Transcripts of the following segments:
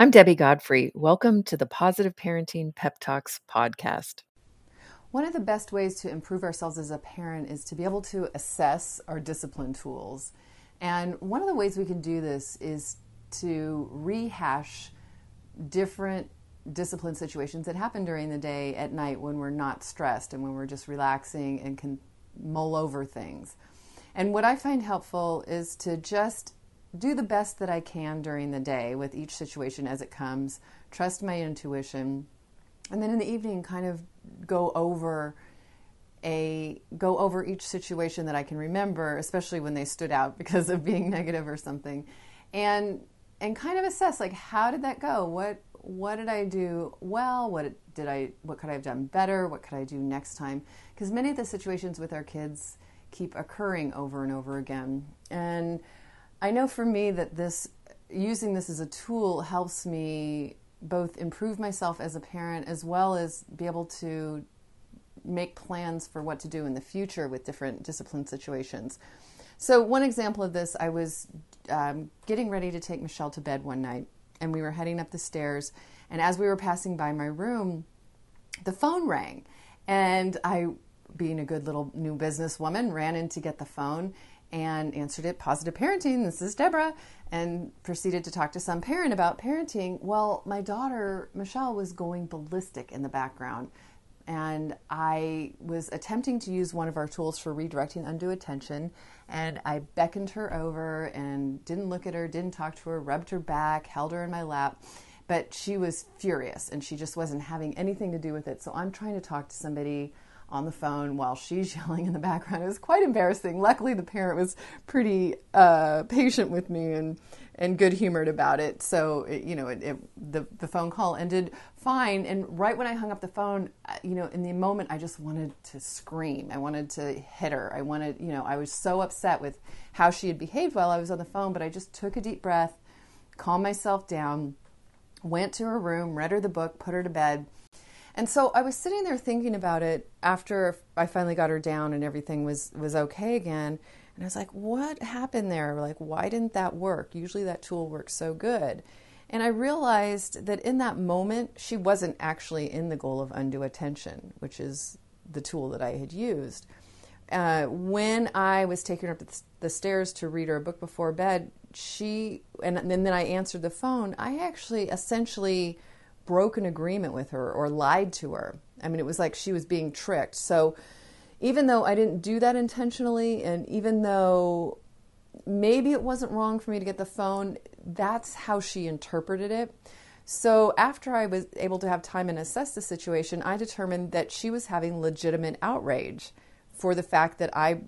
I'm Debbie Godfrey. Welcome to the Positive Parenting Pep Talks podcast. One of the best ways to improve ourselves as a parent is to be able to assess our discipline tools. And one of the ways we can do this is to rehash different discipline situations that happen during the day at night when we're not stressed and when we're just relaxing and can mull over things. And what I find helpful is to just do the best that I can during the day with each situation as it comes, trust my intuition, and then in the evening kind of go over a go over each situation that I can remember, especially when they stood out because of being negative or something. And and kind of assess like how did that go? What what did I do well? What did I what could I have done better? What could I do next time? Because many of the situations with our kids keep occurring over and over again. And I know for me that this using this as a tool helps me both improve myself as a parent as well as be able to make plans for what to do in the future with different discipline situations. So, one example of this, I was um, getting ready to take Michelle to bed one night, and we were heading up the stairs. And as we were passing by my room, the phone rang. And I, being a good little new businesswoman, ran in to get the phone and answered it positive parenting. This is deborah and proceeded to talk to some parent about parenting. Well my daughter michelle was going ballistic in the background and i was attempting to use one of our tools for redirecting undue attention and i beckoned her over and didn't look at her didn't talk to her rubbed her back held her in my lap. But she was furious and she just wasn't having anything to do with it. So i'm trying to talk to somebody on the phone while she's yelling in the background. It was quite embarrassing. Luckily, the parent was pretty uh, patient with me and and good humored about it. So it, you know, it, it, the the phone call ended fine. And right when I hung up the phone, uh, you know, in the moment, I just wanted to scream. I wanted to hit her. I wanted, you know, I was so upset with how she had behaved while I was on the phone. But I just took a deep breath, calmed myself down, went to her room, read her the book, put her to bed and so I was sitting there thinking about it after I finally got her down and everything was was okay again. And I was like, what happened there? Like, why didn't that work? Usually that tool works so good. And I realized that in that moment, she wasn't actually in the goal of undue attention, which is the tool that I had used. Uh, when I was taking her up the stairs to read her a book before bed, she, and, and then I answered the phone, I actually essentially broke an agreement with her or lied to her. I mean, it was like she was being tricked. So even though I didn't do that intentionally, and even though maybe it wasn't wrong for me to get the phone, that's how she interpreted it. So after I was able to have time and assess the situation, I determined that she was having legitimate outrage for the fact that I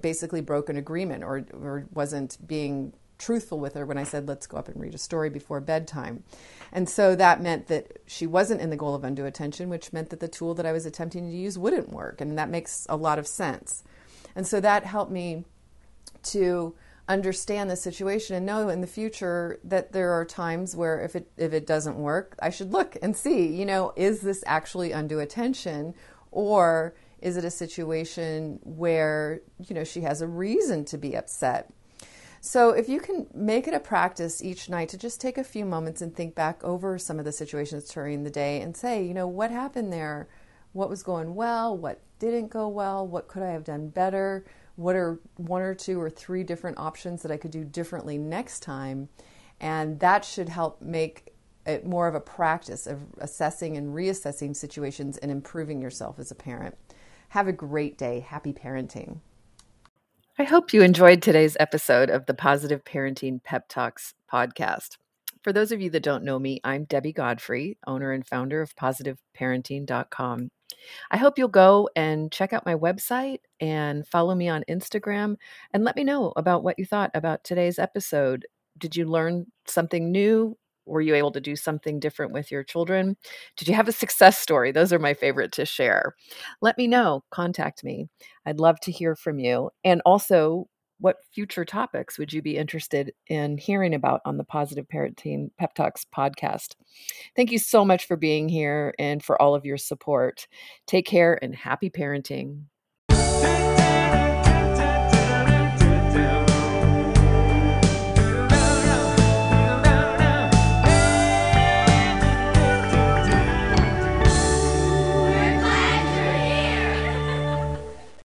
basically broke an agreement or, or wasn't being truthful with her when I said, let's go up and read a story before bedtime. And so that meant that she wasn't in the goal of undue attention, which meant that the tool that I was attempting to use wouldn't work. And that makes a lot of sense. And so that helped me to understand the situation and know in the future that there are times where if it if it doesn't work, I should look and see, you know, is this actually undue attention or is it a situation where, you know, she has a reason to be upset? So, if you can make it a practice each night to just take a few moments and think back over some of the situations during the day and say, you know, what happened there? What was going well? What didn't go well? What could I have done better? What are one or two or three different options that I could do differently next time? And that should help make it more of a practice of assessing and reassessing situations and improving yourself as a parent. Have a great day. Happy parenting. I hope you enjoyed today's episode of the Positive Parenting Pep Talks podcast. For those of you that don't know me, I'm Debbie Godfrey, owner and founder of positiveparenting.com. I hope you'll go and check out my website and follow me on Instagram and let me know about what you thought about today's episode. Did you learn something new? Were you able to do something different with your children? Did you have a success story? Those are my favorite to share. Let me know. Contact me. I'd love to hear from you. And also, what future topics would you be interested in hearing about on the Positive Parenting Pep Talks podcast? Thank you so much for being here and for all of your support. Take care and happy parenting.